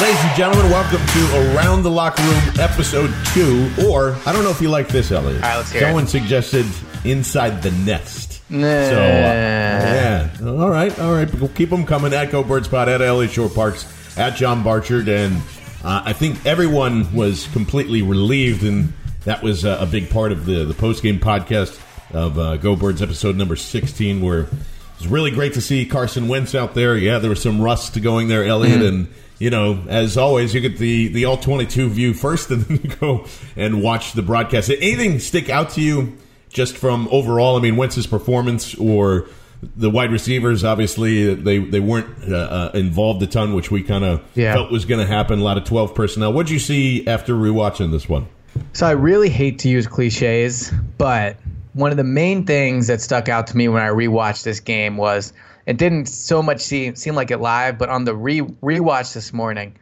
Ladies and gentlemen, welcome to Around the Locker Room, episode two, or I don't know if you like this, Elliot. All right, let's hear Someone it. suggested Inside the Nest. Nah. So, uh, yeah. All right, all right. We'll keep them coming at Go Birds Pod, at Elliot Shorr-Parks, at John Barchard. And uh, I think everyone was completely relieved, and that was uh, a big part of the, the post game podcast of uh, Go Birds episode number 16, where it was really great to see Carson Wentz out there. Yeah, there was some rust going there, Elliot, and you know, as always, you get the the all twenty two view first, and then you go and watch the broadcast. Did anything stick out to you just from overall? I mean, Wentz's performance or the wide receivers? Obviously, they they weren't uh, uh, involved a ton, which we kind of Yeah. felt was going to happen. A lot of twelve personnel. What would you see after rewatching this one? So I really hate to use cliches, but one of the main things that stuck out to me when I rewatched this game was it didn't so much seem seem like it live, but on the re rewatch this morning,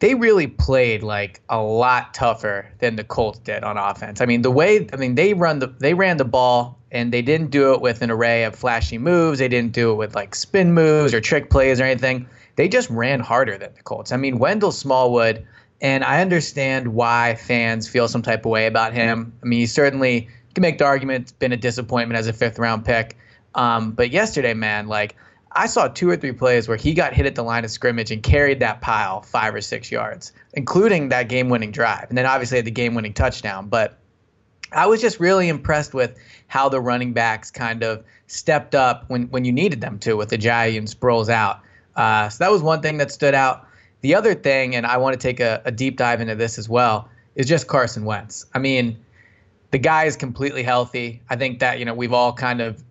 they really played like a lot tougher than the Colts did on offense. I mean, the way I mean they run the they ran the ball and they didn't do it with an array of flashy moves. They didn't do it with like spin moves or trick plays or anything. They just ran harder than the Colts. I mean, Wendell Smallwood, and I understand why fans feel some type of way about him. I mean, he certainly can make the argument it's been a disappointment as a fifth round pick. Um, but yesterday, man, like I saw two or three plays where he got hit at the line of scrimmage and carried that pile five or six yards, including that game winning drive. And then obviously had the game winning touchdown. But I was just really impressed with how the running backs kind of stepped up when, when you needed them to with the Giants Sproles out. Uh, so that was one thing that stood out. The other thing, and I want to take a, a deep dive into this as well, is just Carson Wentz. I mean, the guy is completely healthy. I think that, you know, we've all kind of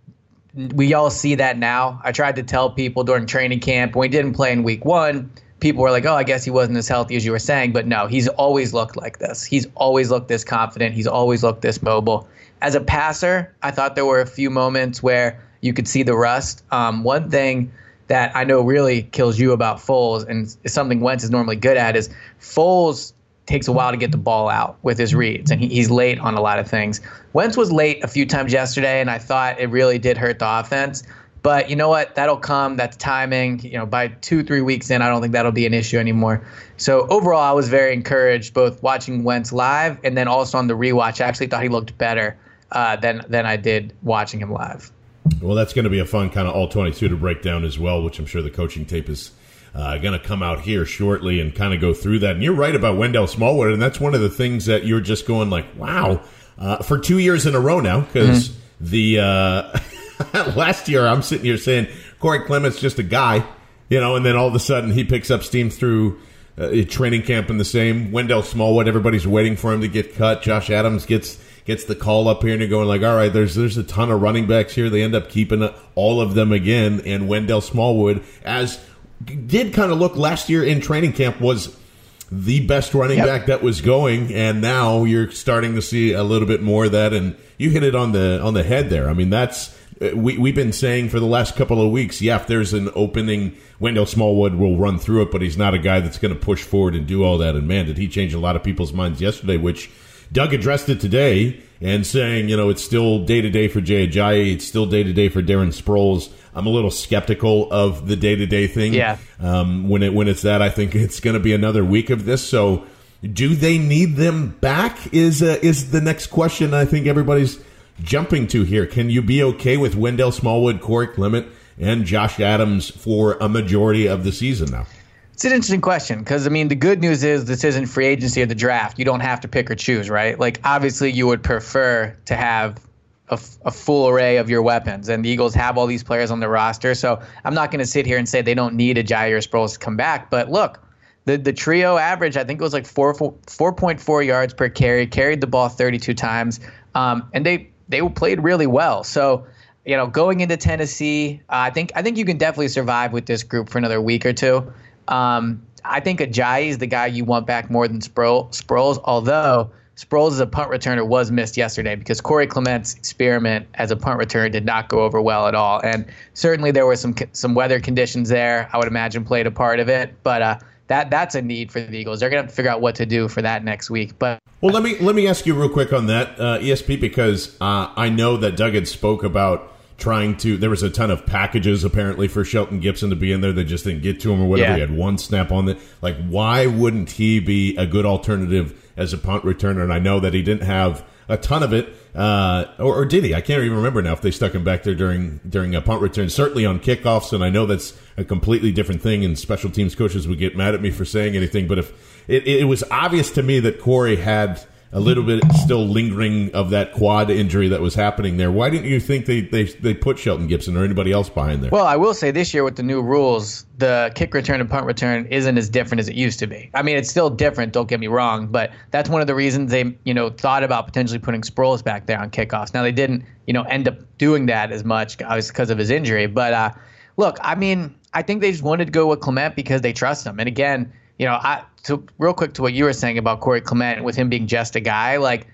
we all see that now. I tried to tell people during training camp when he didn't play in week one, people were like, oh, I guess he wasn't as healthy as you were saying. But no, he's always looked like this. He's always looked this confident. He's always looked this mobile. As a passer, I thought there were a few moments where you could see the rust. Um, one thing that I know really kills you about Foles, and something Wentz is normally good at, is Foles takes a while to get the ball out with his reads, and he, he's late on a lot of things. Wentz was late a few times yesterday, and I thought it really did hurt the offense. But you know what? That'll come. That's timing. You know, by two, three weeks in, I don't think that'll be an issue anymore. So overall, I was very encouraged, both watching Wentz live and then also on the rewatch. I actually thought he looked better uh, than than I did watching him live. Well, that's going to be a fun kind of all 22 to break down as well, which I'm sure the coaching tape is uh, going to come out here shortly and kind of go through that. And you're right about Wendell Smallwood, and that's one of the things that you're just going like, wow, uh, for two years in a row now, because the uh, last year I'm sitting here saying Corey Clement's just a guy, you know, and then all of a sudden he picks up steam through uh, training camp in the same. Wendell Smallwood, everybody's waiting for him to get cut. Josh Adams gets gets the call up here and you're going like, all right, there's there's a ton of running backs here. They end up keeping all of them again, and Wendell Smallwood, as did kind of look last year in training camp, was the best running Yep. back that was going, and now you're starting to see a little bit more of that. And you hit it on the on the head there. I mean, that's uh, we, we've been saying for the last couple of weeks, yeah, if there's an opening, Wendell Smallwood will run through it, but he's not a guy that's going to push forward and do all that. And man, did he change a lot of people's minds yesterday, which Doug addressed it today and saying, you know, it's still day to day for Jay Ajayi, it's still day to day for Darren Sproles. I'm a little skeptical of the day to day thing. Yeah. Um, when it when it's that, I think it's going to be another week of this. So, do they need them back? Is uh, is the next question? I think everybody's jumping to here. Can you be okay with Wendell Smallwood, Corey Clement, and Josh Adams for a majority of the season now? It's an interesting question because I mean the good news is this isn't free agency or the draft. You don't have to pick or choose, right? Like obviously you would prefer to have a, a full array of your weapons, and the Eagles have all these players on the roster. So I'm not going to sit here and say they don't need a Jair Sproles to come back. But look, the the trio average I think it was like four four point four yards per carry, carried the ball 32 times, um, and they they played really well. So you know, going into Tennessee, uh, I think I think you can definitely survive with this group for another week or two. Um, I think Ajayi is the guy you want back more than Spro- Sproles, although Sproles as a punt returner was missed yesterday because Corey Clement's experiment as a punt returner did not go over well at all. And certainly there were some some weather conditions there. I would imagine played a part of it, but uh, that that's a need for the Eagles. They're gonna have to figure out what to do for that next week. But well, let me let me ask you real quick on that uh, ESP because uh, I know that Doug had spoke about trying to. There was a ton of packages apparently for Shelton Gibson to be in there. They just didn't get to him or whatever. Yeah. He had one snap on it. Like, why wouldn't he be a good alternative as a punt returner? And I know that he didn't have a ton of it, uh, or, or, did he? I can't even remember now if they stuck him back there during during a punt return. Certainly on kickoffs, and I know that's a completely different thing. And special teams coaches would get mad at me for saying anything, but if it, it was obvious to me that Corey had a little bit still lingering of that quad injury that was happening there. Why didn't you think they, they, they put Shelton Gibson or anybody else behind there? Well, I will say this year with the new rules, the kick return and punt return isn't as different as it used to be. I mean, it's still different, don't get me wrong, but that's one of the reasons they, you know, thought about potentially putting Sproles back there on kickoffs. Now they didn't, you know, end up doing that as much because of his injury. But uh, look, I mean, I think they just wanted to go with Clement because they trust him. And again, you know, I to real quick to what you were saying about Corey Clement with him being just a guy, like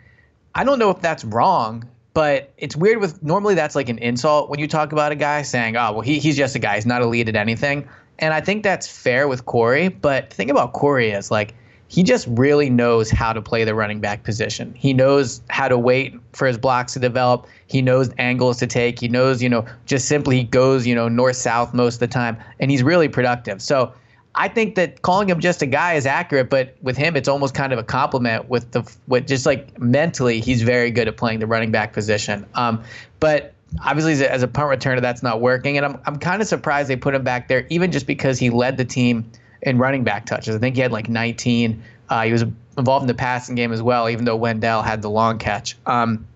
I don't know if that's wrong, but it's weird with normally that's like an insult when you talk about a guy saying, "Oh, well, he, he's just a guy. He's not elite at anything." And I think that's fair with Corey, but the thing about Corey is like he just really knows how to play the running back position. He knows how to wait for his blocks to develop. He knows angles to take. He knows, you know, just simply he goes, you know, north south most of the time, and he's really productive. So I think that calling him just a guy is accurate, but with him, it's almost kind of a compliment. With the with just like mentally, he's very good at playing the running back position. Um, but obviously, as a punt returner, that's not working, and I'm I'm kind of surprised they put him back there, even just because he led the team in running back touches. I think he had like 19. Uh, he was involved in the passing game as well, even though Wendell had the long catch. Um,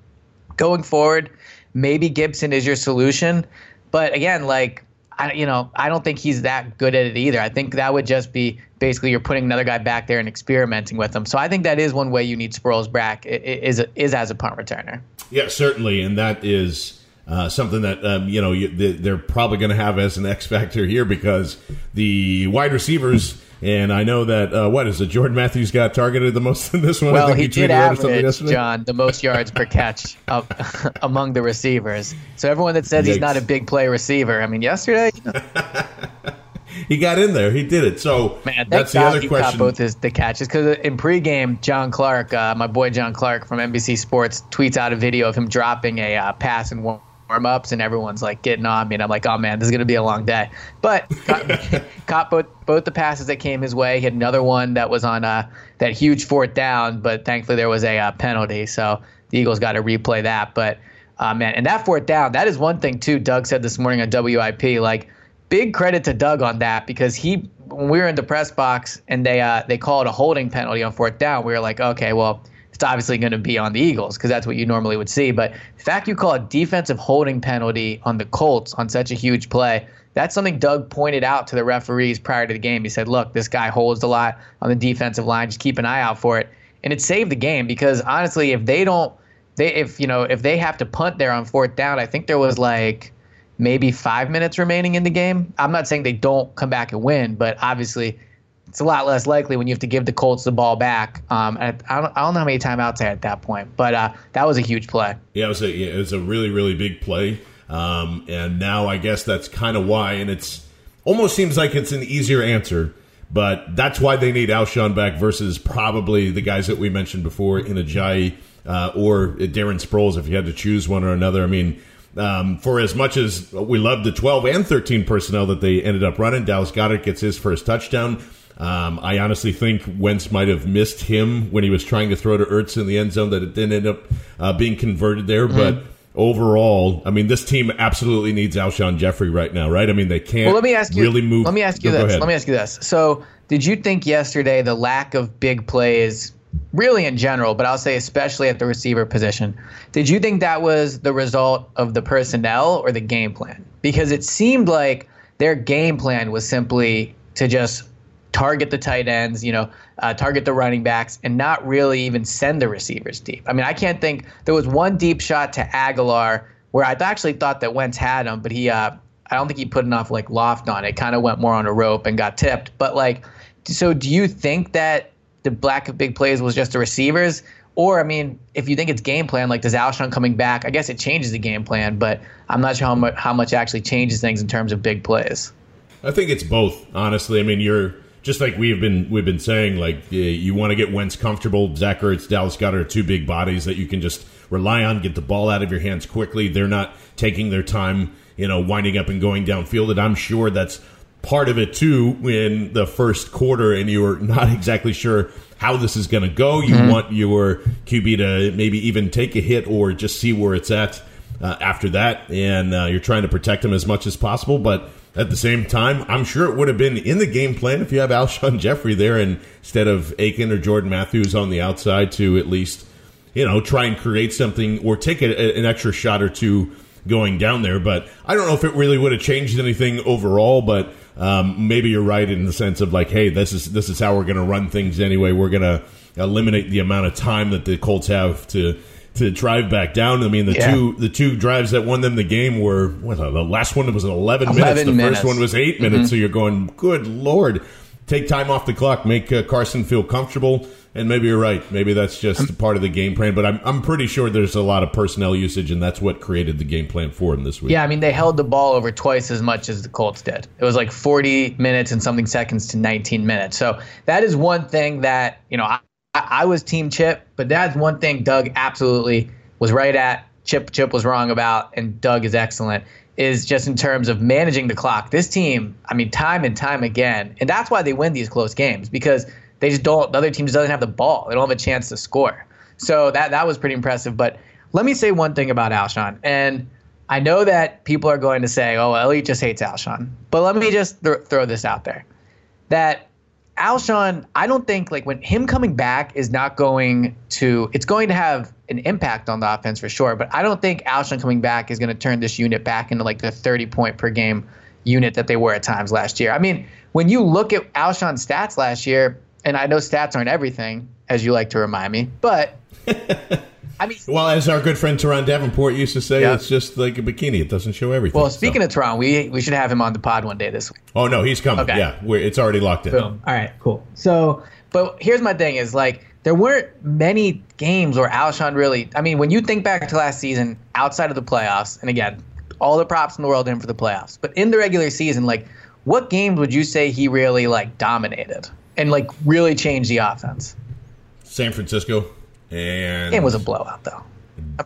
going forward, maybe Gibson is your solution, but again, like I, you know, I don't think he's that good at it either. I think that would just be basically you're putting another guy back there and experimenting with him. So I think that is one way you need Sproles back is is as a punt returner. Yeah, certainly, and that is uh, something that um, you know you, they're probably going to have as an X factor here because the wide receivers and I know that uh, what is it? Jordan Matthews got targeted the most in this one. Well, he did average John the most yards per catch among the receivers. So everyone that says Yikes. he's not a big play receiver, I mean, yesterday. he got in there. He did it. So Man, that's the other question. both his the catches because in pregame, John Clark, uh, my boy John Clark from NBC Sports, tweets out a video of him dropping a uh, pass and one warm ups and everyone's like getting on me and I'm like, oh man, this is gonna be a long day. But caught, caught both both the passes that came his way. He had another one that was on uh, that huge fourth down, but thankfully there was a uh, penalty, so the Eagles got to replay that. But uh, man, and that fourth down, that is one thing too. Doug said this morning on WIP, like big credit to Doug on that because he when we were in the press box and they uh, they called a holding penalty on fourth down, we were like, okay, well it's obviously going to be on the Eagles because that's what you normally would see. But the fact you call a defensive holding penalty on the Colts on such a huge play, that's something Doug pointed out to the referees prior to the game. He said, look, this guy holds a lot on the defensive line. Just keep an eye out for it. And it saved the game because honestly, if they don't, they if you know if they have to punt there on fourth down, I think there was like maybe five minutes remaining in the game. I'm not saying they don't come back and win, but obviously it's a lot less likely when you have to give the Colts the ball back. Um, I, don't, I don't know how many timeouts they had at that point, but uh, that was a huge play. Yeah, it was a it was a really really big play. Um, and now I guess that's kind of why, and it's almost seems like it's an easier answer, but that's why they need Alshon back versus probably the guys that we mentioned before in Ajayi uh, or Darren Sproles if you had to choose one or another. I mean, um, for as much as we love the 12 and 13 personnel that they ended up running, Dallas Goedert gets his first touchdown. Um, I honestly think Wentz might have missed him when he was trying to throw to Ertz in the end zone that it didn't end up uh, being converted there. Mm-hmm. But overall, I mean, this team absolutely needs Alshon Jeffery right now, right? I mean, they can't well, let me ask you, really move. Let me ask you this. Let me ask you this. So, did you think yesterday the lack of big plays, really in general, but I'll say especially at the receiver position, did you think that was the result of the personnel or the game plan? Because it seemed like their game plan was simply to just target the tight ends, you know, uh, target the running backs, and not really even send the receivers deep. I mean, I can't think there was one deep shot to Agholor where I actually thought that Wentz had him, but he, uh, I don't think he put enough like loft on it. Kind of went more on a rope and got tipped. But like, so do you think that the lack of big plays was just the receivers? Or, I mean, if you think it's game plan, like does Alshon coming back? I guess it changes the game plan, but I'm not sure how much, how much actually changes things in terms of big plays. I think it's both, honestly. I mean, you're just like we've been we've been saying, like you want to get Wentz comfortable. Zach Ertz, Dallas Goedert are two big bodies that you can just rely on, get the ball out of your hands quickly. They're not taking their time, you know, winding up and going downfield. And I'm sure that's part of it too in the first quarter, and you're not exactly sure how this is going to go. You mm-hmm. want your QB to maybe even take a hit or just see where it's at uh, after that, and uh, you're trying to protect him as much as possible, but at the same time, I'm sure it would have been in the game plan if you have Alshon Jeffery there instead of Aiken or Jordan Matthews on the outside to at least, you know, try and create something or take a, an extra shot or two going down there. But I don't know if it really would have changed anything overall. But um, maybe you're right in the sense of like, hey, this is this is how we're going to run things anyway. We're going to eliminate the amount of time that the Colts have to to drive back down. I mean, the yeah. two the two drives that won them the game were what, the last one was 11, 11 minutes. The minutes. first one was 8 minutes. Mm-hmm. So you're going, good lord, take time off the clock, make uh, Carson feel comfortable. And maybe you're right. Maybe that's just part of the game plan. But I'm I'm pretty sure there's a lot of personnel usage, and that's what created the game plan for him this week. Yeah, I mean they held the ball over twice as much as the Colts did. It was like 40 minutes and something seconds to 19 minutes. So that is one thing that you know I, I, was Team Chip, but that's one thing Doug absolutely was right at. Chip Chip was wrong about, and Doug is excellent. Is just in terms of managing the clock. This team, I mean, time and time again, and that's why they win these close games because they just don't. The other team just doesn't have the ball. They don't have a chance to score. So that that was pretty impressive. But let me say one thing about Alshon, and I know that people are going to say, "Oh, Elliot just hates Alshon," but let me just th- throw this out there: that Alshon, I don't think like when him coming back is not going to it's going to have an impact on the offense for sure, but I don't think Alshon coming back is going to turn this unit back into like the 30 point per game unit that they were at times last year. I mean, when you look at Alshon's stats last year, and I know stats aren't everything, as you like to remind me, but I mean, well, as our good friend Teron Davenport used to say, yeah. it's just like a bikini; it doesn't show everything. Well, speaking so. of Teron, we we should have him on the pod one day this week. Oh no, he's coming. Okay. Yeah, it's already locked in. Boom. All right, cool. So, but here's my thing: is like there weren't many games where Alshon really. I mean, when you think back to last season, outside of the playoffs, and again, all the props in the world in for the playoffs, but in the regular season, like, what games would you say he really like dominated and like really changed the offense? San Francisco. And it was a blowout, though.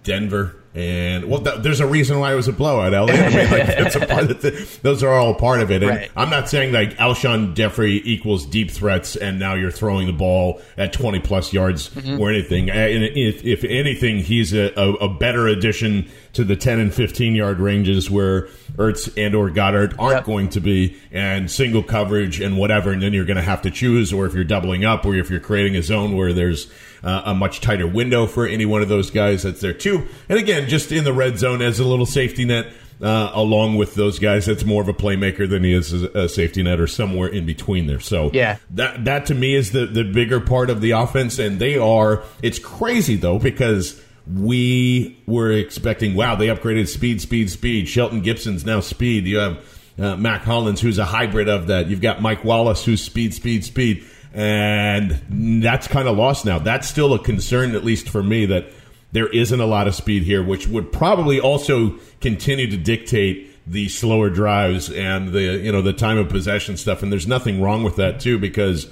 Denver. And well, th- there's a reason why it was a blowout, LA. I mean, like, that's a part of the, those are all part of it. And right. I'm not saying like Alshon Jeffery equals deep threats, and now you're throwing the ball at 20 plus yards mm-hmm. or anything. And if, if anything, he's a, a, a, better addition to the 10 and 15 yard ranges where Ertz and or Goedert aren't yep. going to be, and single coverage and whatever. And then you're going to have to choose, or if you're doubling up, or if you're creating a zone where there's uh, a much tighter window for any one of those guys that's there too. And again, just in the red zone as a little safety net. Uh, along with those guys, that's more of a playmaker than he is a safety net or somewhere in between there. So yeah, that that to me is the the bigger part of the offense, and they are. It's crazy though because we were expecting, wow, they upgraded speed, speed, speed. Shelton Gibson's now speed. You have uh, Mack Hollins, who's a hybrid of that. You've got Mike Wallace, who's speed, speed, speed and that's kind of lost now. That's still a concern, at least for me, that there isn't a lot of speed here, which would probably also continue to dictate the slower drives and the you know the time of possession stuff. And there's nothing wrong with that too because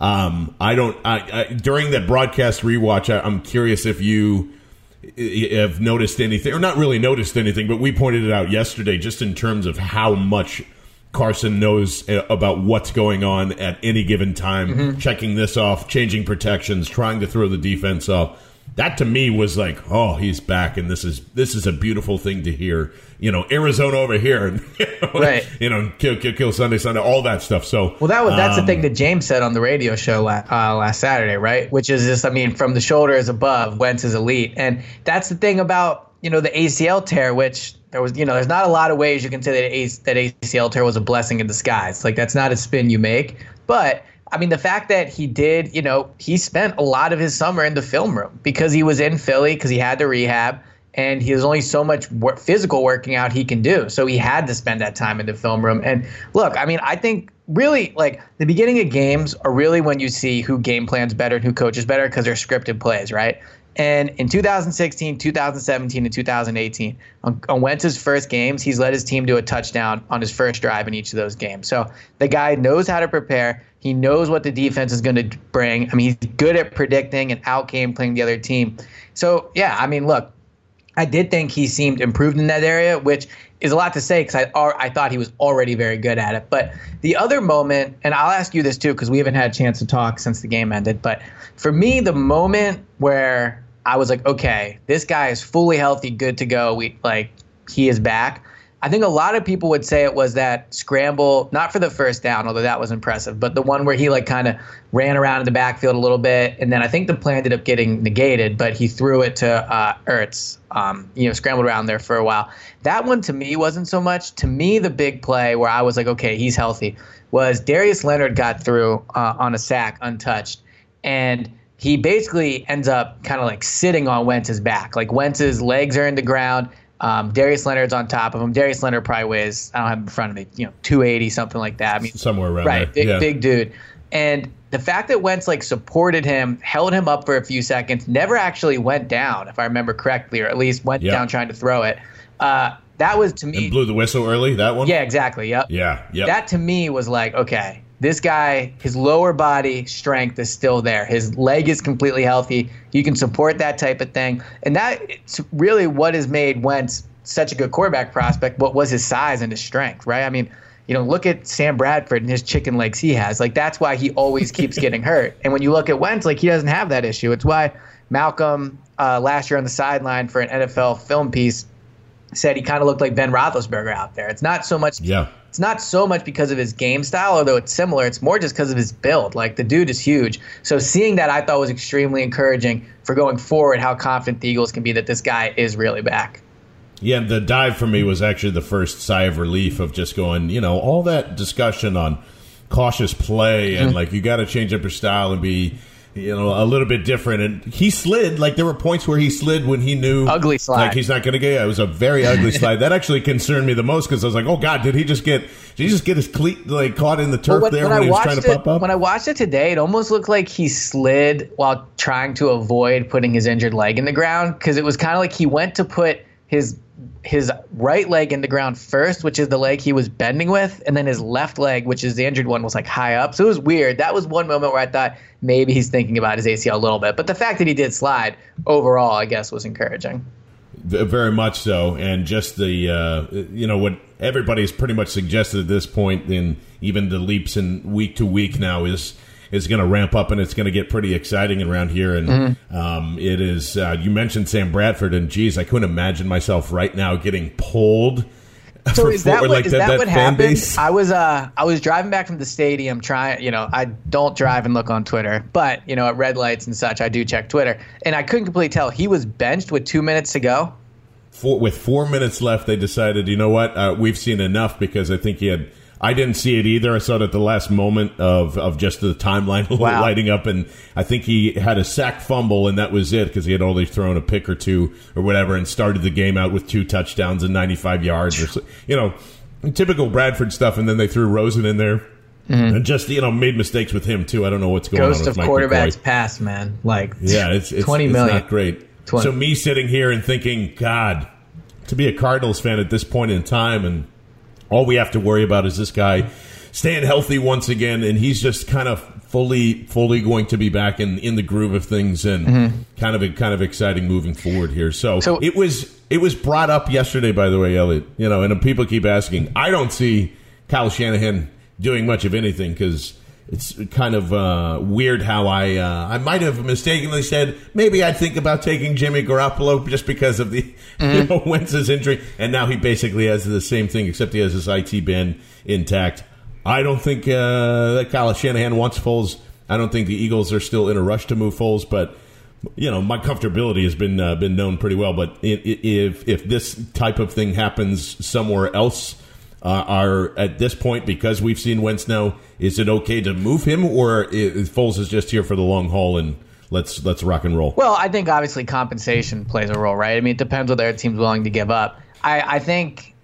um, I don't I, I, during that broadcast rewatch. I, I'm curious if you have noticed anything, or not really noticed anything, but we pointed it out yesterday, just in terms of how much Carson knows uh, about what's going on at any given time, mm-hmm. checking this off, changing protections, trying to throw the defense off. That to me was like, oh, he's back, and this is this is a beautiful thing to hear. You know, Arizona over here, and you know, right? You know, kill, kill, kill Sunday, Sunday, all that stuff. So, well, that was that's um, the thing that James said on the radio show last, uh, last Saturday, right? Which is just, I mean, from the shoulders above, Wentz is elite, and that's the thing about you know the ACL tear, which there was, you know, there's not a lot of ways you can say that, that ACL tear was a blessing in disguise. Like that's not a spin you make. But I mean, the fact that he did, you know, he spent a lot of his summer in the film room because he was in Philly because he had to rehab and he has only so much work, physical working out he can do. So he had to spend that time in the film room. And look, I mean, I think really like the beginning of games are really when you see who game plans better and who coaches better because they're scripted plays, right? And in 2016, 2017, and 2018, on, on Wentz's first games, he's led his team to a touchdown on his first drive in each of those games. So the guy knows how to prepare. He knows what the defense is going to bring. I mean, he's good at predicting and out game playing the other team. So, yeah, I mean, look, I did think he seemed improved in that area, which is a lot to say because I, I thought he was already very good at it. But the other moment, and I'll ask you this too because we haven't had a chance to talk since the game ended, but for me, the moment where I was like, okay, this guy is fully healthy, good to go. We like he is back. I think a lot of people would say it was that scramble, not for the first down, although that was impressive, but the one where he like kind of ran around in the backfield a little bit, and then I think the play ended up getting negated, but he threw it to uh, Ertz, um, you know, scrambled around there for a while. That one to me wasn't so much. To me, the big play where I was like, okay, he's healthy, was Darius Leonard got through uh, on a sack untouched, and he basically ends up kind of like sitting on Wentz's back. Like Wentz's legs are in the ground. Um, Darius Leonard's on top of him. Darius Leonard probably weighs, I don't have in front of me, you know, 280, something like that. I mean, somewhere around right, there. Big, yeah. big dude. And the fact that Wentz like supported him, held him up for a few seconds, never actually went down, if I remember correctly, or at least went down trying to throw it. Uh, that was to me and blew the whistle early. That one. Yeah, exactly. Yep. Yeah. Yeah. That to me was like okay, this guy, his lower body strength is still there. His leg is completely healthy. You can support that type of thing. And that's really what has made Wentz such a good quarterback prospect. What was his size and his strength, right? I mean, you know, look at Sam Bradford and his chicken legs he has. Like, that's why he always keeps getting hurt. And when you look at Wentz, like, he doesn't have that issue. It's why Malcolm uh, last year on the sideline for an NFL film piece said he kind of looked like Ben Roethlisberger out there. It's not so much. Yeah it's not so much because of his game style, although it's similar. It's more just because of his build. Like the dude is huge. So seeing that, I thought was extremely encouraging for going forward. How confident the Eagles can be that this guy is really back. Yeah, the dive for me was actually the first sigh of relief of just going, you know, all that discussion on cautious play and mm-hmm. like you got to change up your style and be you know, a little bit different. And he slid. Like there were points where he slid when he knew ugly slide. Like he's not going to get. It was a very ugly slide. That actually concerned me the most because I was like, oh god, did he just get? Did he just get his cleat like caught in the turf well, when, there when, when he was trying to it, pop up? When I watched it today, it almost looked like he slid while trying to avoid putting his injured leg in the ground because it was kind of like he went to put his his right leg in the ground first, which is the leg he was bending with, and then his left leg, which is the injured one, was like high up. So it was weird. That was one moment where I thought maybe he's thinking about his ACL a little bit. But the fact that he did slide overall, I guess, was encouraging. Very much so, and just the uh, you know what everybody's pretty much suggested at this point, in even the leaps in week to week now is is going to ramp up and it's going to get pretty exciting around here. And mm-hmm. um, it is. Uh, you mentioned Sam Bradford, and geez, I couldn't imagine myself right now getting pulled. So is that what, like is that, that what happened? Base? I was uh I was driving back from the stadium trying you know I don't drive and look on Twitter but you know at red lights and such I do check Twitter and I couldn't completely tell he was benched with two minutes to go. Four, with four minutes left, they decided you know what uh, we've seen enough because I think he had I didn't see it either. I saw it at the last moment of, of just the timeline wow. lighting up, and I think he had a sack fumble, and that was it because he had only thrown a pick or two or whatever, and started the game out with two touchdowns and 95 yards, or you know, typical Bradford stuff. And then they threw Rosen in there. Mm-hmm. And just you know made mistakes with him too. I don't know what's going Ghost on. Ghost of quarterbacks past man. Like yeah, it's, it's twenty it's not great. So me sitting here and thinking, God, to be a Cardinals fan at this point in time, and all we have to worry about is this guy staying healthy once again, and he's just kind of fully fully going to be back in in the groove of things and mm-hmm. kind of kind of exciting moving forward here. So, so, it was it was brought up yesterday, by the way, Elliot. You know, and people keep asking. I don't see Kyle Shanahan doing much of anything because it's kind of uh, weird how I uh, I might have mistakenly said maybe I'd think about taking Jimmy Garoppolo just because of the mm-hmm. you know, Wentz's injury, and now he basically has the same thing except he has his IT band intact. I don't think uh, that Kyle Shanahan wants Foles. I don't think the Eagles are still in a rush to move Foles, but you know my comfortability has been uh, been known pretty well. But if if this type of thing happens somewhere else uh, are at this point because we've seen Wentz now. Is it okay to move him, or is Foles is just here for the long haul and let's let's rock and roll? Well, I think obviously compensation plays a role, right? I mean, it depends what their team's willing to give up. I, I think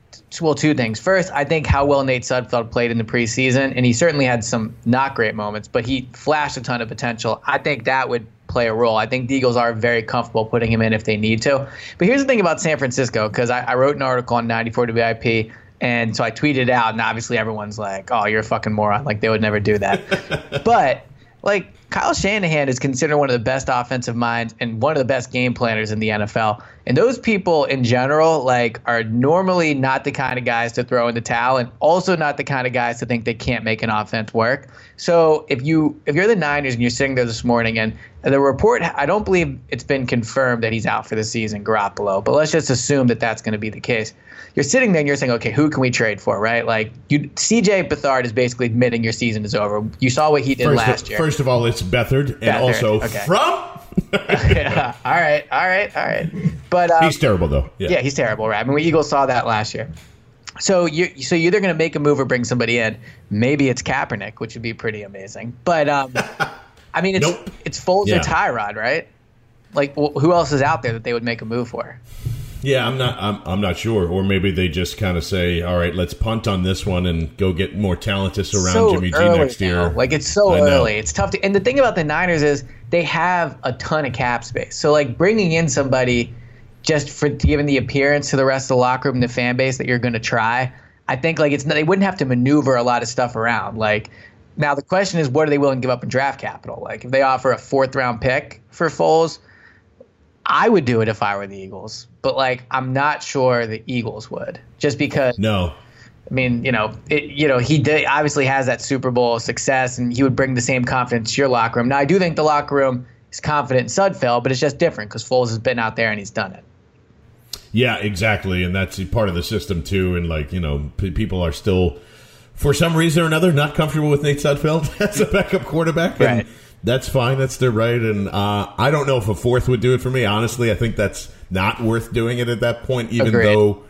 well, two things. First, I think how well Nate Sudfeld played in the preseason, and he certainly had some not great moments, but he flashed a ton of potential. I think that would play a role. I think the Eagles are very comfortable putting him in if they need to. But here's the thing about San Francisco, because I, I, wrote an article on 94 WIP and so I tweeted out, and obviously everyone's like, "Oh, you're a fucking moron!" Like they would never do that. but like Kyle Shanahan is considered one of the best offensive minds and one of the best game planners in the NFL. And those people in general, like, are normally not the kind of guys to throw in the towel, and also not the kind of guys to think they can't make an offense work. So if you if you're the Niners and you're sitting there this morning, and the report, I don't believe it's been confirmed that he's out for the season, Garoppolo, but let's just assume that that's going to be the case. You're sitting there and you're saying, okay, who can we trade for, right? Like, you, CJ Beathard is basically admitting your season is over. You saw what he did first last of, year. First of all, it's Beathard, and Beathard, also okay. from. yeah. All right. All right. All right. But um, he's terrible, though. Yeah. yeah, he's terrible, right? I mean, we Eagles saw that last year. So you so you're either going to make a move or bring somebody in. Maybe it's Kaepernick, which would be pretty amazing. But um, I mean, it's nope. it's Foles yeah. or Tyrod, right? Like, who else is out there that they would make a move for? Yeah, I'm not. I'm, I'm not sure. Or maybe they just kind of say, "All right, let's punt on this one and go get more talent to surround so Jimmy G next year." Like it's so early. It's tough to. And the thing about the Niners is they have a ton of cap space. So like bringing in somebody just for giving the appearance to the rest of the locker room, and the fan base that you're going to try. I think like it's they wouldn't have to maneuver a lot of stuff around. Like now the question is, what are they willing to give up in draft capital? Like if they offer a fourth round pick for Foles I would do it if I were the Eagles, but like I'm not sure the Eagles would, just because. No. I mean, you know, it, you know, he did, obviously has that Super Bowl success, and he would bring the same confidence to your locker room. Now, I do think the locker room is confident in Sudfeld, but it's just different because Foles has been out there and he's done it. Yeah, exactly, and that's part of the system too. And like you know, p- people are still, for some reason or another, not comfortable with Nate Sudfeld as a backup quarterback. And, right that's fine. That's their right. And uh, I don't know if a fourth would do it for me. Honestly, I think that's not worth doing it at that point, even Agreed. though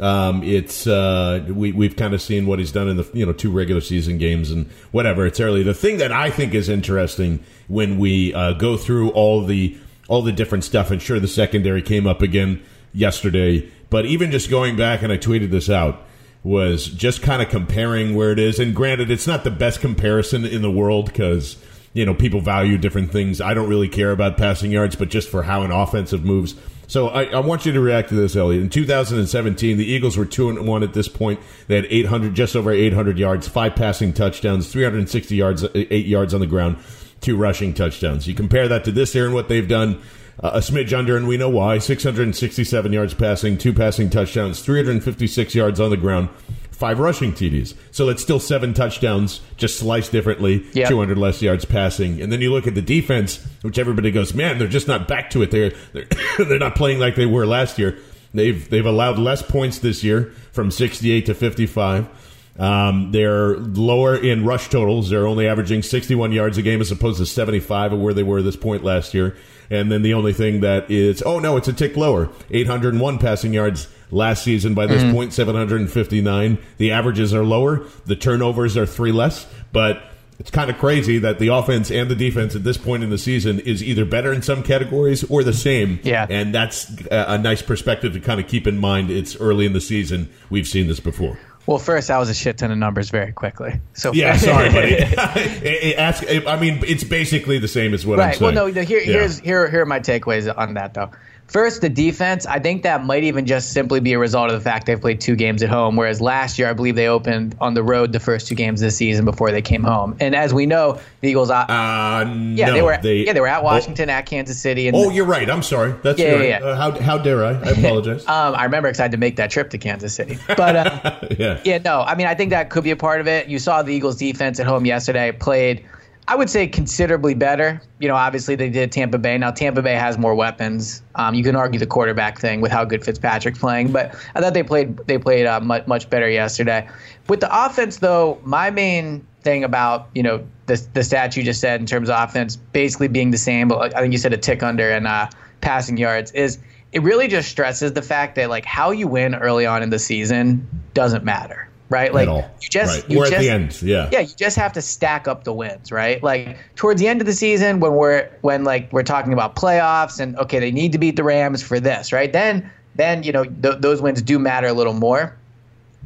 um, it's uh, we we've kind of seen what he's done in the you know two regular season games and whatever. It's early. The thing that I think is interesting when we uh, go through all the all the different stuff, and sure, the secondary came up again yesterday, but even just going back, and I tweeted this out was just kind of comparing where it is. And granted, it's not the best comparison in the world because you know, people value different things. I don't really care about passing yards, but just for how an offensive moves. So I, I, want you to react to this, Elliot. In 2017, the Eagles were two and one at this point. They had 800, just over 800 yards, five passing touchdowns, 360 yards, eight yards on the ground, two rushing touchdowns. You compare that to this year and what they've done. Uh, a smidge under, and we know why. 667 yards passing, two passing touchdowns, 356 yards on the ground, five rushing TDs. So it's still seven touchdowns, just sliced differently, yep. 200 less yards passing. And then you look at the defense, which everybody goes, man, they're just not back to it. They're they're, they're not playing like they were last year. They've they've allowed less points this year from 68 to 55. Um, they're lower in rush totals. They're only averaging 61 yards a game as opposed to 75 of where they were at this point last year. And then the only thing that is, oh no, it's a tick lower. 801 passing yards last season by this mm-hmm. point, 759. The averages are lower. The turnovers are three less. But it's kind of crazy that the offense and the defense at this point in the season is either better in some categories or the same. Yeah. And that's a nice perspective to kind of keep in mind. It's early in the season. We've seen this before. Well, first, that was a shit ton of numbers very quickly. So yeah, sorry, buddy. Ask, I mean, it's basically the same as what right. I'm saying. Well, no, here, yeah. here's here here are my takeaways on that though. First, the defense. I think that might even just simply be a result of the fact they've played two games at home, whereas last year I believe they opened on the road the first two games this season before they came home. And as we know, the Eagles. Uh, yeah, no, they were. They, yeah, they were at Washington, oh, at Kansas City. And oh, you're right. I'm sorry. That's yeah, right. yeah, yeah. Uh, how how dare I? I apologize. um, I remember because I had to make that trip to Kansas City. But uh, yeah, yeah, no. I mean, I think that could be a part of it. You saw the Eagles defense at home yesterday played I would say considerably better. You know, obviously they did Tampa Bay. Now Tampa Bay has more weapons. Um, you can argue the quarterback thing with how good Fitzpatrick's playing, but I thought they played they played uh, much much better yesterday. With the offense, though, my main thing about you know the the stat you just said in terms of offense basically being the same, but I think you said a tick under in uh, passing yards is it really just stresses the fact that like how you win early on in the season doesn't matter right? Like you just right. you we're just, at the end, yeah. Yeah, you just have to stack up the wins, right? Like towards the end of the season when we're when like we're talking about playoffs and okay, they need to beat the Rams for this, right? Then then you know th- those wins do matter a little more.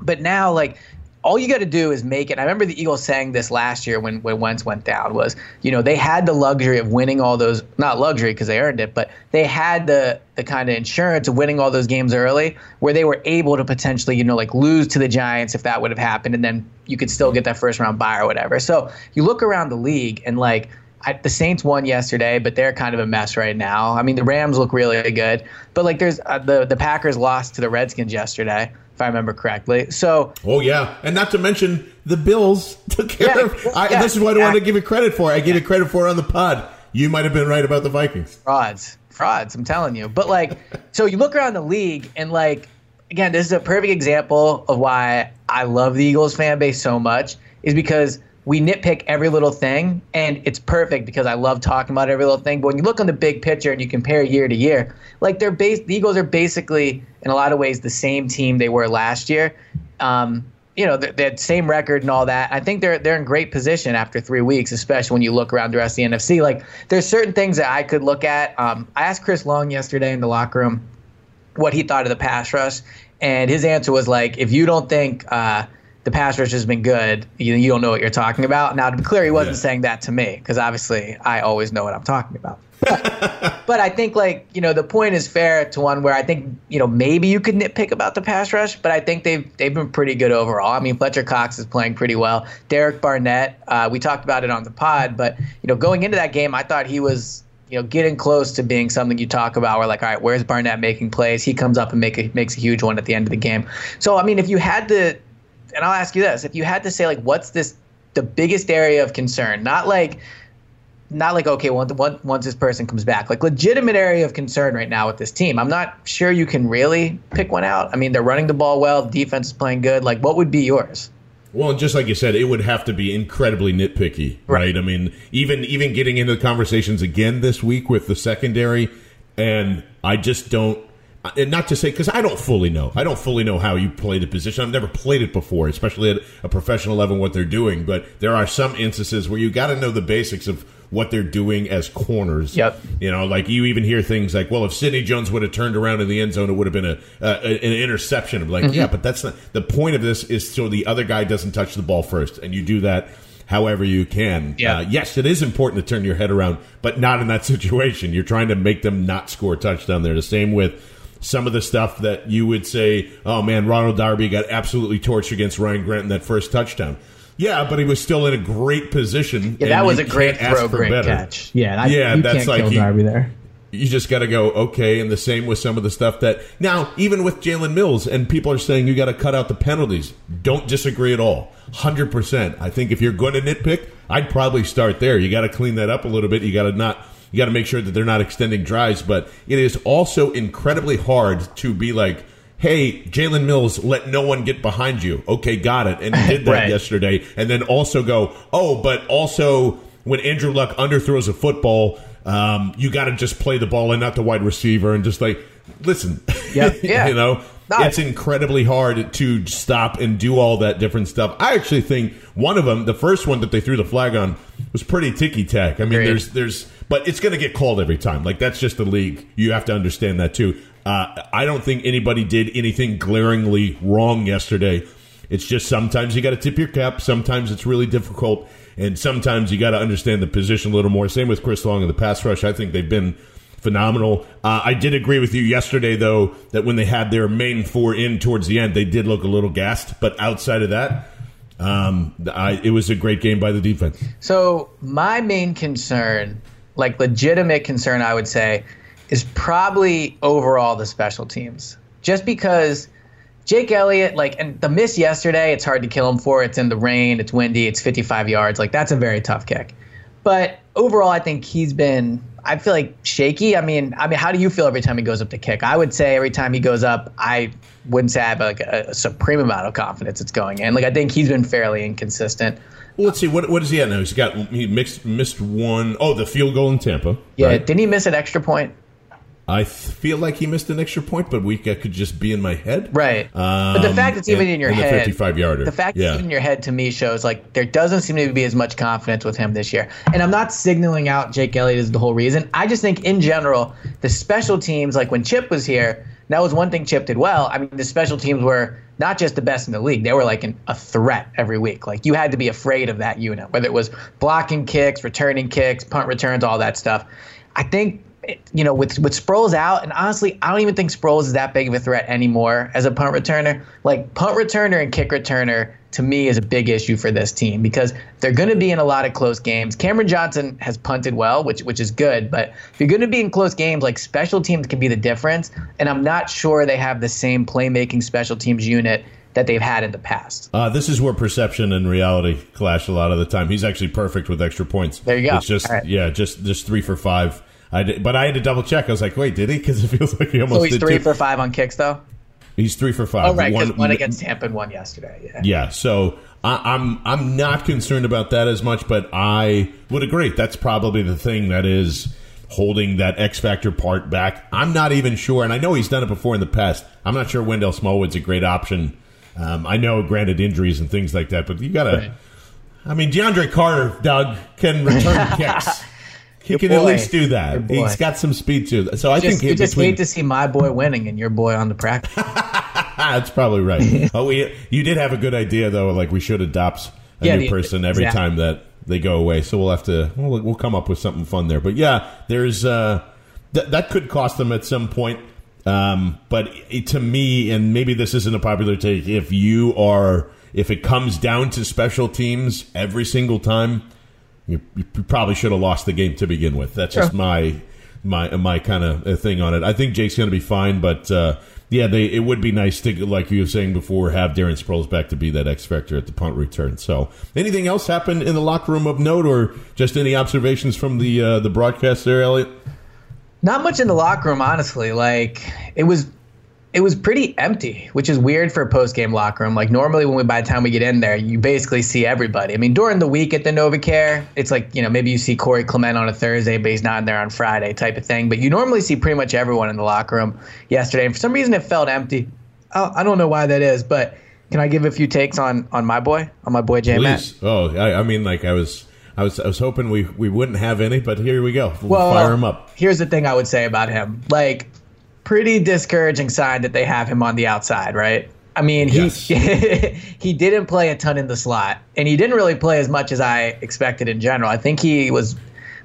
But now like all you got to do is make it. I remember the Eagles saying this last year when when Wentz went down was, you know, they had the luxury of winning all those not luxury because they earned it, but they had the the kind of insurance of winning all those games early where they were able to potentially, you know, like lose to the Giants if that would have happened and then you could still get that first round bye or whatever. So, you look around the league and like I, the Saints won yesterday, but they're kind of a mess right now. I mean, the Rams look really good, but like there's uh, the the Packers lost to the Redskins yesterday if I remember correctly. So, oh yeah, and not to mention the Bills took care Yeah, of. I, yeah, this is what I wanted to give you credit for. I gave you credit for on the pod. You might have been right about the Vikings. frauds, frauds. I'm telling you. But like, so you look around the league, and like, again, this is a perfect example of why I love the Eagles fan base so much. Is because we nitpick every little thing, and it's perfect because I love talking about every little thing. But when you look on the big picture and you compare year to year, like they're base, the Eagles are basically in a lot of ways the same team they were last year. Um, you know, they had same record and all that. I think they're they're in great position after three weeks, especially when you look around the rest of the NFC. Like, there's certain things that I could look at. Um, I asked Chris Long yesterday in the locker room what he thought of the pass rush, and his answer was like, if you don't think uh, the pass rush has been good, you, you don't know what you're talking about. Now, to be clear, he wasn't Yeah. saying that to me because obviously I always know what I'm talking about. but I think like you know the point is fair to one where I think you know maybe you could nitpick about the pass rush, but I think they've they've been pretty good overall. I mean Fletcher Cox is playing pretty well. Derek Barnett, uh, we talked about it on the pod, but you know going into that game, I thought he was you know getting close to being something you talk about. Where like all right, where's Barnett making plays? He comes up and make a, makes a huge one at the end of the game. So I mean if you had to, and I'll ask you this, if you had to say like what's this the biggest area of concern, not like not like okay once once this person comes back like legitimate area of concern right now with this team i'm not sure you can really pick one out i mean they're running the ball well defense is playing good like what would be yours Well, just like you said, it would have to be incredibly nitpicky, right? Right. I mean, even even getting into the conversations again this week with the secondary, and I just don't. And not to say because I don't fully know. I don't fully know how you play the position. I've never played it before, especially at a professional level. What they're doing, but there are some instances where you got to know the basics of what they're doing as corners. Yep. You know, like you even hear things like, "Well, if Sidney Jones would have turned around in the end zone, it would have been a, uh, an interception." I'm like, Mm-hmm. yeah, but that's not the point of this. Is so the other guy doesn't touch the ball first, and you do that however you can. Yeah. Uh, yes, it is important to turn your head around, but not in that situation. You're trying to make them not score a touchdown. There. The same with some of the stuff that you would say, "Oh man, Ronald Darby got absolutely torched against Ryan Grant in that first touchdown." Yeah, but he was still in a great position. yeah that was a great throw for great better. catch Yeah, that, Yeah, you that's can't like kill you- Darby there. you just got to go okay and the same with some of the stuff that now even with jalen mills and people are saying you got to cut out the penalties don't disagree at all 100% i think if you're going to nitpick i'd probably start there you got to clean that up a little bit you got to not you got to make sure that they're not extending drives but it is also incredibly hard to be like hey jalen mills let no one get behind you okay got it and he did that Right. yesterday and then also go oh but also when Andrew Luck underthrows a football, um, you got to just play the ball and not the wide receiver and just like listen. Yep. Yeah. you know, No, it's incredibly hard to stop and do all that different stuff. I actually think one of them, the first one that they threw the flag on, was pretty ticky tack. I mean, Agreed. there's there's, but it's going to get called every time. Like that's just the league. You have to understand that too. Uh, I don't think anybody did anything glaringly wrong yesterday. It's just sometimes you got to tip your cap. Sometimes it's really difficult, and sometimes you got to understand the position a little more. Same with Chris Long and the pass rush. I think they've been phenomenal. Uh, I did agree with you yesterday, though, that when they had their main four in towards the end, they did look a little gassed. But outside of that, um, I, it was a great game by the defense. So my main concern, like legitimate concern, I would say, is probably overall the special teams. Just because Jake Elliott, like, and the miss yesterday, it's hard to kill him for. It's in the rain, it's windy, it's 55 yards. Like, that's a very tough kick. But overall, I think he's been. I feel like shaky. I mean, I mean, how do you feel every time he goes up to kick? I would say every time he goes up, I wouldn't say I have like a, a supreme amount of confidence it's going in. Like I think he's been fairly inconsistent. Well, let's see what what is he at now? He's got he mixed missed one. Oh, the field goal in Tampa. Yeah, right? didn't he miss an extra point? I feel like he missed an extra point, but we could just be in my head. Right. Um, but the fact it's even in your head, the 55 yarder. The fact yeah. it's even in your head to me shows like there doesn't seem to be as much confidence with him this year. And I'm not signaling out Jake Elliott as the whole reason. I just think in general, the special teams, like when Chip was here, that was one thing Chip did well. I mean, the special teams were not just the best in the league; they were like an, a threat every week. Like you had to be afraid of that unit, whether it was blocking kicks, returning kicks, punt returns, all that stuff. I think you know, with with Sproles out, and honestly, I don't even think Sproles is that big of a threat anymore as a punt returner. Like punt returner and kick returner to me is a big issue for this team because they're going to be in a lot of close games. Cameron Johnston has punted well, which which is good, but if you're going to be in close games, like special teams can be the difference. And I'm not sure they have the same playmaking special teams unit that they've had in the past. Uh, this is where perception and reality clash a lot of the time. He's actually perfect with extra points. There you go. It's just right. yeah, just just three for five I did, but I had to double check. I was like, wait, did he? Because it feels like he almost. So he's three too. for five on kicks, though. He's three for five. Oh right, one, one against Tampa and one yesterday. Yeah. Yeah. So I, I'm I'm not concerned about that as much, but I would agree that's probably the thing that is holding that X factor part back. I'm not even sure, and I know he's done it before in the past. I'm not sure Wendell Smallwood's a great option. Um, I know, granted, injuries and things like that, but you got to. Right. I mean, DeAndre Carter, Doug, can return kicks. He your can boy. at least do that. He's got some speed too. So I just, think you just between... hate to see my boy winning and your boy on the practice. That's probably right. oh, we you did have a good idea though. Like we should adopt a yeah, new the, person every exactly. time that they go away. So we'll have to we'll, we'll come up with something fun there. But yeah, there's uh, th- that could cost them at some point. Um, but to me, and maybe this isn't a popular take, if you are if it comes down to special teams every single time you, you probably should have lost the game to begin with. That's just my my my kind of uh, thing on it. I think Jake's going to be fine, but uh, yeah, they it would be nice to, like you were saying before, have Darren Sproles back to be that X factor at the punt return. So, anything else happen in the locker room of note, or just any observations from the uh, the broadcast there, Elliot? Not much in the locker room, honestly. Like it was it was pretty empty, which is weird for a post game locker room. Like normally, when we by the time we get in there, you basically see everybody. I mean, during the week at the NovaCare, it's like you know maybe you see Corey Clement on a Thursday, but he's not in there on Friday, type of thing. But you normally see pretty much everyone in the locker room yesterday, and for some reason it felt empty. I don't know why that is, but can I give a few takes on on my boy, on my boy J Matt? Oh, I, I mean, like I was. I was, I was hoping we, we wouldn't have any, but here we go. We'll well, fire him up. Here's the thing I would say about him. Like, pretty discouraging sign that they have him on the outside, right? I mean, he yes. he didn't play a ton in the slot, and he didn't really play as much as I expected in general. I think he was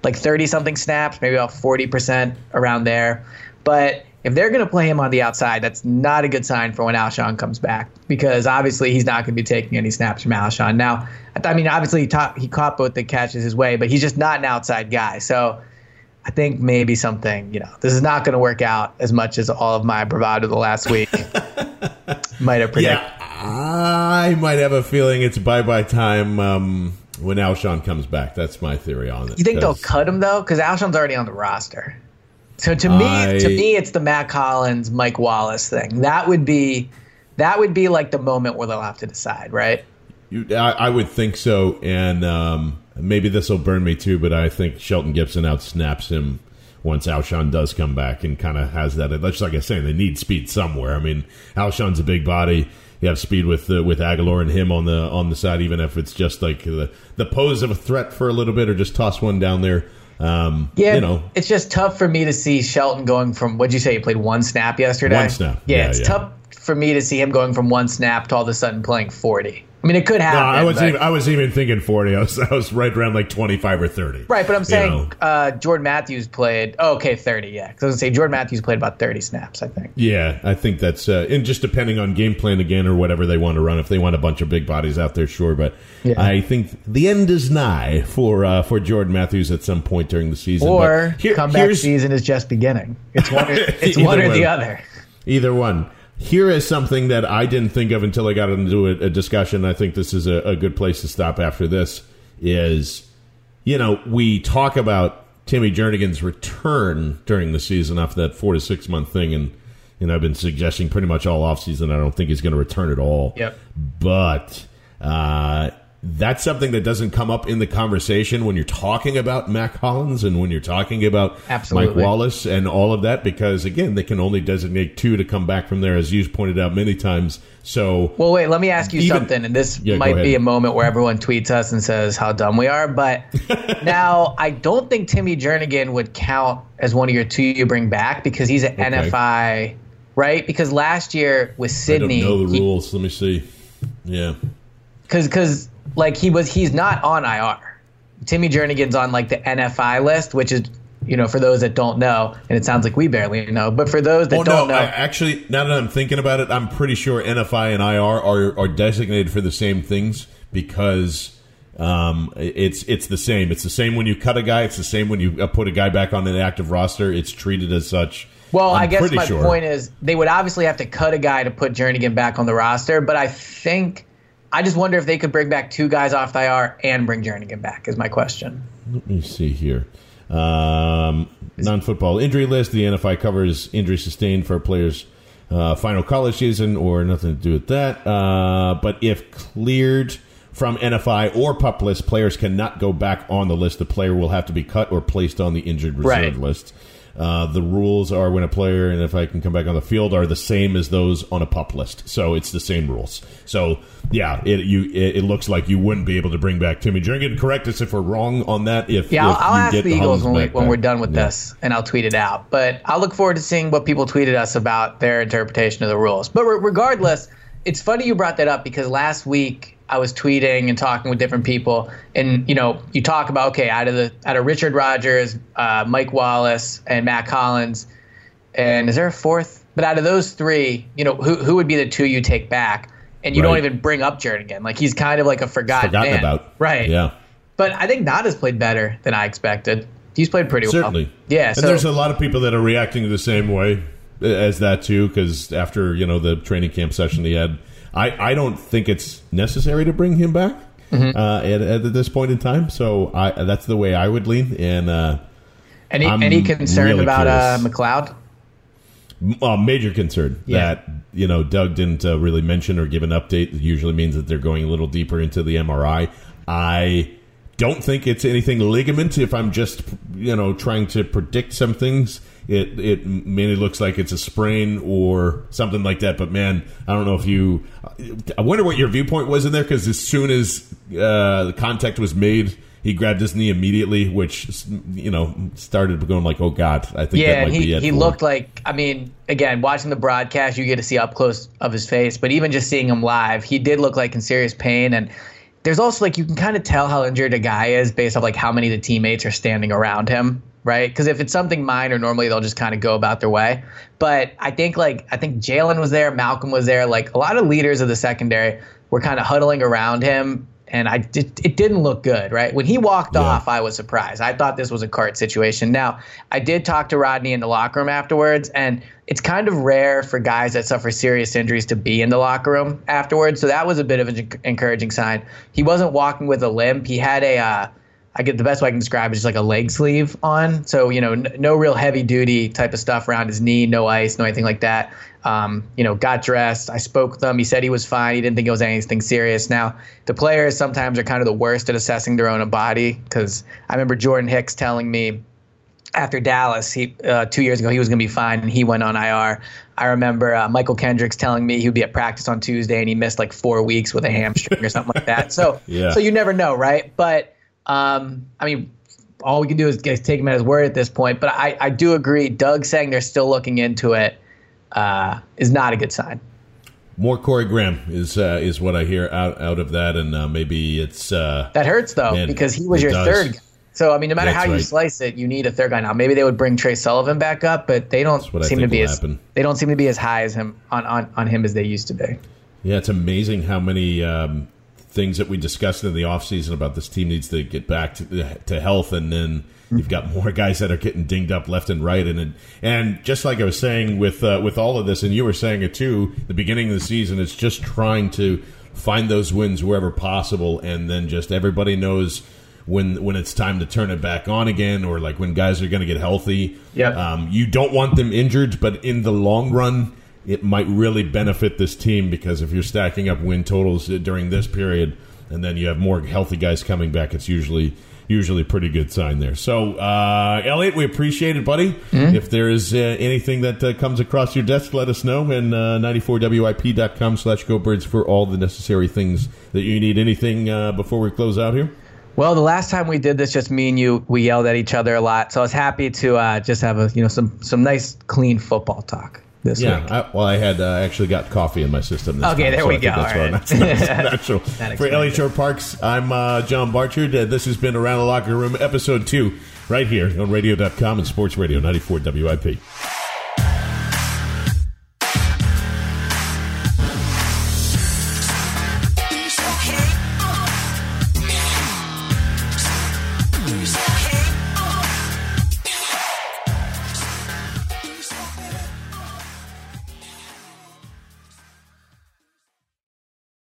like 30 something snaps, maybe about 40% around there. But if they're going to play him on the outside, that's not a good sign for when Alshon comes back because obviously he's not going to be taking any snaps from Alshon. Now, I mean, obviously he, taught, he caught both the catches his way, but he's just not an outside guy. So I think maybe something, you know, this is not going to work out as much as all of my bravado the last week might have predicted. Yeah, I might have a feeling it's bye bye time um, when Alshon comes back. That's my theory on it. You think they'll cut him though? Because Alshon's already on the roster. So to me, I, to me, it's the Mack Hollins, Mike Wallace thing. That would be, that would be like the moment where they'll have to decide, right? You, I, I would think so, and. Um, maybe this will burn me too, but I think Shelton Gibson outsnaps him once Alshon does come back and kind of has that. That's like I was saying, they need speed somewhere. I mean, Alshon's a big body. You have speed with uh, with Agholor and him on the on the side, even if it's just like the the pose of a threat for a little bit, or just toss one down there. Um, yeah, you know, it's just tough for me to see Shelton going from. What'd you say? He played one snap yesterday. One snap. Yeah, yeah it's yeah. tough for me to see him going from one snap to all of a sudden playing forty. I mean, it could happen. No, I was even I was even thinking forty. I was I was right around like twenty five or thirty. Right, but I'm you saying know. uh, Jordan Matthews played. Oh, okay, 30. Yeah, because I was gonna say Jordan Matthews played about 30 snaps. I think. Yeah, I think that's uh, and just depending on game plan again or whatever they want to run. If they want a bunch of big bodies out there, sure. But Yeah. I think the end is nigh for uh, for Jordan Matthews at some point during the season. Or here- comeback season is just beginning. It's one. Or, it's one or way. the other. Either one. Here is something that I didn't think of until I got into a, a discussion. I think this is a, a good place to stop after this. Is you know we talk about Timmy Jernigan's return during the season after that four to six month thing, and you know I've been suggesting pretty much all offseason I don't think he's going to return at all. Yep. But uh, that's something that doesn't come up in the conversation when you're talking about Mack Hollins and when you're talking about Mike Wallace and all of that, because again, they can only designate two to come back from there, as you've pointed out many times. So, Well, wait. Let me ask you Even- something, and this Yeah, might be a moment where everyone tweets us and says how dumb we are. But now, I don't think Timmy Jernigan would count as one of your two you bring back because he's an NFI, right? Because last year with I don't Sidney, know the he- rules. Let me see. Yeah. because because like he was he's not on IR. Timmy Jernigan's on like the NFI list, which is you know for those that don't know, and it sounds like we barely know, but for those that Oh don't no! know, I, actually, now that I'm thinking about it, I'm pretty sure NFI and IR are are designated for the same things because um, it's it's the same. It's the same when you cut a guy. It's the same when you uh, put a guy back on an active roster. It's treated as such. well, I'm I guess my sure. point is they would obviously have to cut a guy to put Jernigan back on the roster, but I think I just wonder if they could bring back two guys off the IR and bring Jernigan back. Is my question. Let me see here. Um, non-football injury list. The NFI covers injury sustained for players' uh, final college season or nothing to do with that. Uh, but if cleared from NFI or pup list, players cannot go back on the list. The player will have to be cut or placed on the injured reserve Right. list. Uh, the rules are when a player and if I can come back on the field are the same as those on a pup list, so it's the same rules. So yeah, it you it, it looks like you wouldn't be able to bring back Timmy Jernigan. Correct us if we're wrong on that. If Yeah, if I'll, I'll ask get the Eagles when, we, when we're done with Yeah. this, and I'll tweet it out. But I'll look forward to seeing what people tweeted us about their interpretation of the rules. But re- regardless, it's funny you brought that up because last week I was tweeting and talking with different people, and you know, you talk about okay, out of the out of Richard Rodgers, uh, Mike Wallace, and Mack Hollins, and is there a fourth? But out of those three, you know, who who would be the two you take back? And you don't even bring up Jernigan. Like he's kind of like a forgotten, forgotten man. about. right? Yeah. But I think Nod has played better than I expected. He's played pretty Certainly. well. Certainly, yeah. and So there's a lot of people that are reacting the same way as that too, because after you know the training camp session he had, I I don't think it's necessary to bring him back Mm-hmm. uh, at, at this point in time. So I that's the way I would lean. And uh, any I'm any concern really about uh. McLeod? m- uh, major concern Yeah. that you know Doug didn't uh, really mention or give an update. It usually means that they're going a little deeper into the MRI. I don't think it's anything ligament. If I'm just you know trying to predict some things, it it mainly looks like it's a sprain or something like that. But man, I don't know if you. I wonder what your viewpoint was in there because as soon as uh, the contact was made. He grabbed his knee immediately, which you know started going like, "Oh God!" I think that Yeah, might and be he, it. he for- looked like I mean, again, watching the broadcast, you get to see up close of his face, but even just seeing him live, he did look like in serious pain. And there's also like you can kind of tell how injured a guy is based off like how many of the teammates are standing around him, right? Because if it's something minor, normally they'll just kind of go about their way. But I think like I think Jalen was there, Malcolm was there, like a lot of leaders of the secondary were kind of huddling around him. And I did, it didn't look good, right? When he walked off, I was surprised. I thought this was a cart situation. Now, I did talk to Rodney in the locker room afterwards, and it's kind of rare for guys that suffer serious injuries to be in the locker room afterwards. So that was a bit of an encouraging sign. He wasn't walking with a limp. He had a, uh, I get the best way I can describe it is just like a leg sleeve on. So, you know, n- no real heavy duty type of stuff around his knee, no ice, no anything like that. Um, you know, got dressed. I spoke with him. He said he was fine. He didn't think it was anything serious. Now, the players sometimes are kind of the worst at assessing their own body because I remember Jordan Hicks telling me after Dallas, he uh, two years ago he was going to be fine, and he went on IR. I remember uh, Mychal Kendricks telling me he would be at practice on Tuesday, and he missed like four weeks with a hamstring or something like that. So, Yeah. so you never know, right? But um, I mean, all we can do is take him at his word at this point. But I, I do agree. Doug saying they're still looking into it uh, is not a good sign. more Corey Graham is uh, is what I hear out out of that, and uh, maybe it's uh, that hurts though man, because he was your does. third. Guy. So I mean, no matter That's how you right. slice it, you need a third guy now. Maybe they would bring Tre Sullivan back up, but they don't seem to be as happen. they don't seem to be as high as him on, on, on him as they used to be. Yeah, it's amazing how many um, things that we discussed in the offseason about this team needs to get back to, to health, and then you've got more guys that are getting dinged up left and right, and and just like I was saying with uh, with all of this, and you were saying it too, the beginning of the season, it's just trying to find those wins wherever possible, and then just everybody knows when when it's time to turn it back on again, or like when guys are going to get healthy. Yeah, um, you don't want them injured, but in the long run, it might really benefit this team because if you're stacking up win totals during this period, and then you have more healthy guys coming back, it's usually usually a pretty good sign there. So, uh, Elliot, we appreciate it, buddy. Mm-hmm. If there is uh, anything that uh, comes across your desk, let us know. And uh, 94WIP.com slash GoBirds for all the necessary things that you need. Anything uh, before we close out here? Well, the last time we did this, just me and you, we yelled at each other a lot. So I was happy to uh, just have a you know some some nice clean football talk this yeah, week. I, well, I had uh, actually got coffee in my system. okay, time, there so we go. That's, right. that's, that's natural. For Ellie Shorr-Parks, I'm uh, John Barchard. Uh, this has been Around the Locker Room, episode two, right here on radio.com and Sports Radio 94 WIP.